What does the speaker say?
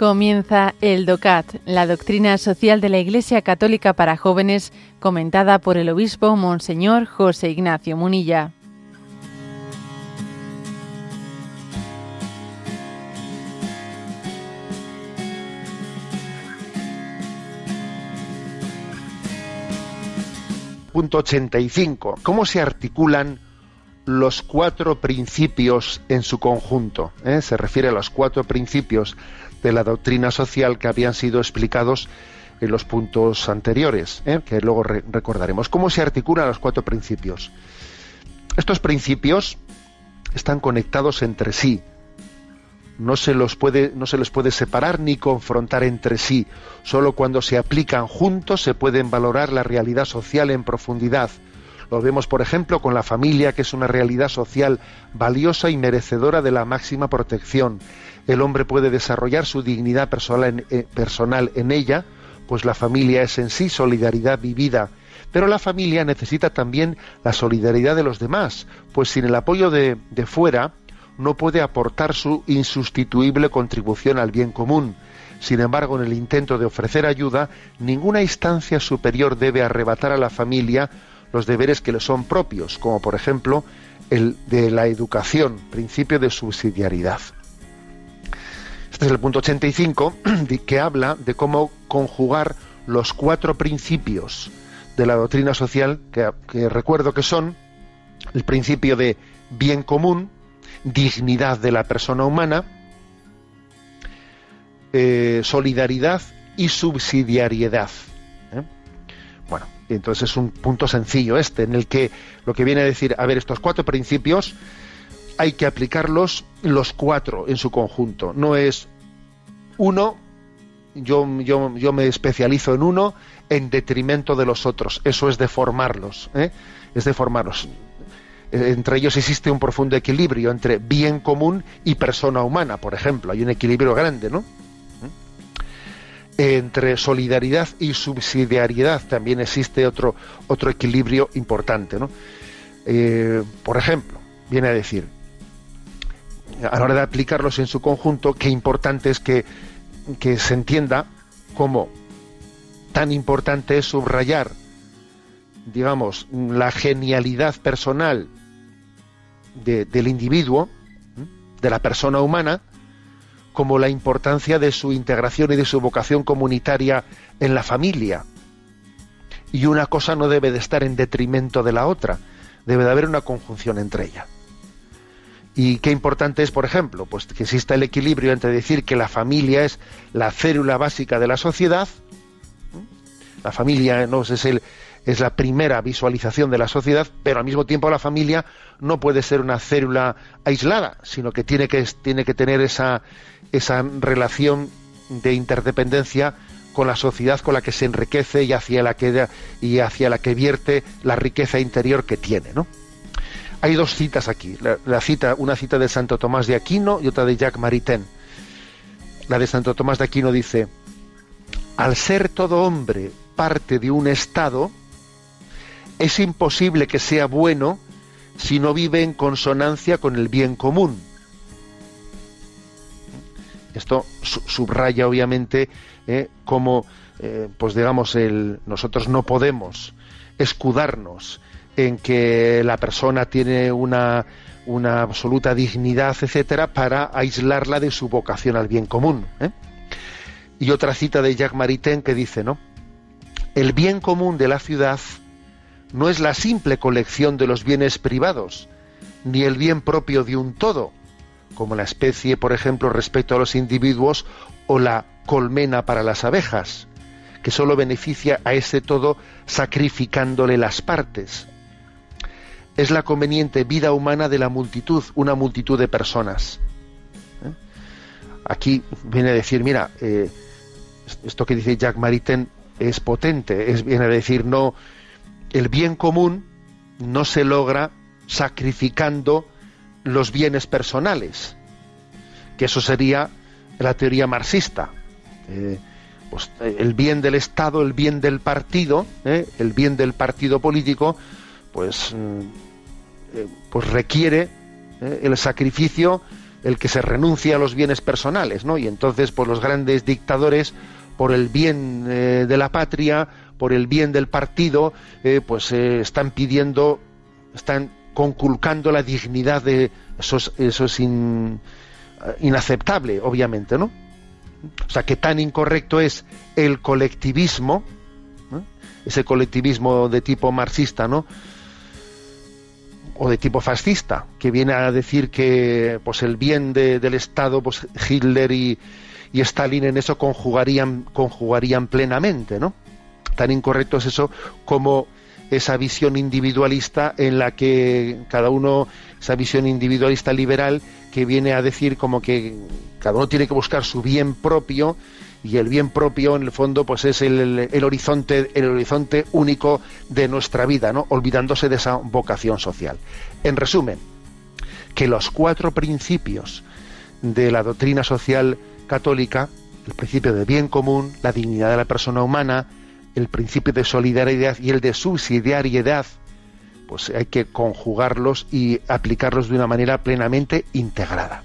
Comienza el DOCAT, la doctrina social de la Iglesia Católica para jóvenes, comentada por el obispo Monseñor José Ignacio Munilla. Punto 85. ¿Cómo se articulan los cuatro principios en su conjunto? ¿Eh? Se refiere a los cuatro principios de la doctrina social que habían sido explicados en los puntos anteriores, ¿eh? que luego recordaremos. ¿Cómo se articulan los cuatro principios? Estos principios están conectados entre sí. No se, los puede, no se los puede separar ni confrontar entre sí. Solo cuando se aplican juntos se pueden valorar la realidad social en profundidad. Lo vemos, por ejemplo, con la familia, que es una realidad social valiosa y merecedora de la máxima protección el hombre puede desarrollar su dignidad personal en, eh, personal en ella, pues la familia es en sí solidaridad vivida. Pero la familia necesita también la solidaridad de los demás, pues sin el apoyo de, de fuera no puede aportar su insustituible contribución al bien común. Sin embargo, en el intento de ofrecer ayuda, ninguna instancia superior debe arrebatar a la familia los deberes que le son propios, como por ejemplo el de la educación, principio de subsidiariedad. Este es el punto 85 que habla de cómo conjugar los cuatro principios de la doctrina social, que, recuerdo que son el principio de bien común, dignidad de la persona humana, eh, solidaridad y subsidiariedad. Entonces es un punto sencillo este, en el que lo que viene a decir, a ver, estos cuatro principios hay que aplicarlos los cuatro en su conjunto. No es uno, yo, yo, yo me especializo en uno en detrimento de los otros. Eso es deformarlos. ¿eh? Es deformarlos. Entre ellos existe un profundo equilibrio entre bien común y persona humana, por ejemplo. Hay un equilibrio grande, ¿no? ¿Eh? Entre solidaridad y subsidiariedad también existe otro, otro equilibrio importante, ¿no? por ejemplo, viene a decir, a la hora de aplicarlos en su conjunto, qué importante es que, se entienda cómo tan importante es subrayar, digamos, la genialidad personal del individuo, de la persona humana, como la importancia de su integración y de su vocación comunitaria en la familia. Y una cosa no debe de estar en detrimento de la otra, debe de haber una conjunción entre ellas. Y qué importante es, por ejemplo, pues que exista el equilibrio entre decir que la familia es la célula básica de la sociedad, la familia no es el es la primera visualización de la sociedad, pero al mismo tiempo la familia no puede ser una célula aislada, sino que tiene que, tiene que tener esa, esa relación de interdependencia con la sociedad con la que se enriquece y hacia la que, y hacia la que vierte la riqueza interior que tiene, ¿no? Hay dos citas aquí, la, cita, una cita de Santo Tomás de Aquino y otra de Jacques Maritain. La de Santo Tomás de Aquino dice, al ser todo hombre parte de un Estado, es imposible que sea bueno si no vive en consonancia con el bien común. Esto subraya obviamente eh, cómo, eh, pues digamos, el, nosotros no podemos escudarnos en que la persona tiene una, una absoluta dignidad, etcétera, para aislarla de su vocación al bien común. ¿eh? Y otra cita de Jacques Maritain que dice, ¿no? El bien común de la ciudad no es la simple colección de los bienes privados, ni el bien propio de un todo, como la especie, por ejemplo, respecto a los individuos o la colmena para las abejas, que sólo beneficia a ese todo sacrificándole las partes es la conveniente vida humana de la multitud, una multitud de personas. ¿Eh? Aquí viene a decir, mira, eh, esto que dice Jack Maritain es potente, es, viene a decir, no, el bien común no se logra sacrificando los bienes personales, que eso sería la teoría marxista. Eh, pues, el bien del Estado, el bien del partido, el bien del partido político, pues, mm, eh, pues requiere eh, el sacrificio el que se renuncia a los bienes personales, ¿no? Y entonces, pues los grandes dictadores, por el bien eh, de la patria, por el bien del partido, eh, pues eh, están pidiendo, están conculcando la dignidad de eso es inaceptable, obviamente, ¿no? O sea, que tan incorrecto es el colectivismo, ese colectivismo de tipo marxista, ¿no? o de tipo fascista, que viene a decir que pues el bien del Estado, pues Hitler y, y, Stalin en eso conjugarían, conjugarían plenamente, ¿no? Tan incorrecto es eso como esa visión individualista en la que cada uno, esa visión individualista liberal que viene a decir como que cada uno tiene que buscar su bien propio y el bien propio en el fondo pues es el, horizonte el horizonte único de nuestra vida no olvidándose de esa vocación social en resumen que los cuatro principios de la doctrina social católica el principio de bien común la dignidad de la persona humana el principio de solidaridad y el de subsidiariedad pues hay que conjugarlos y aplicarlos de una manera plenamente integrada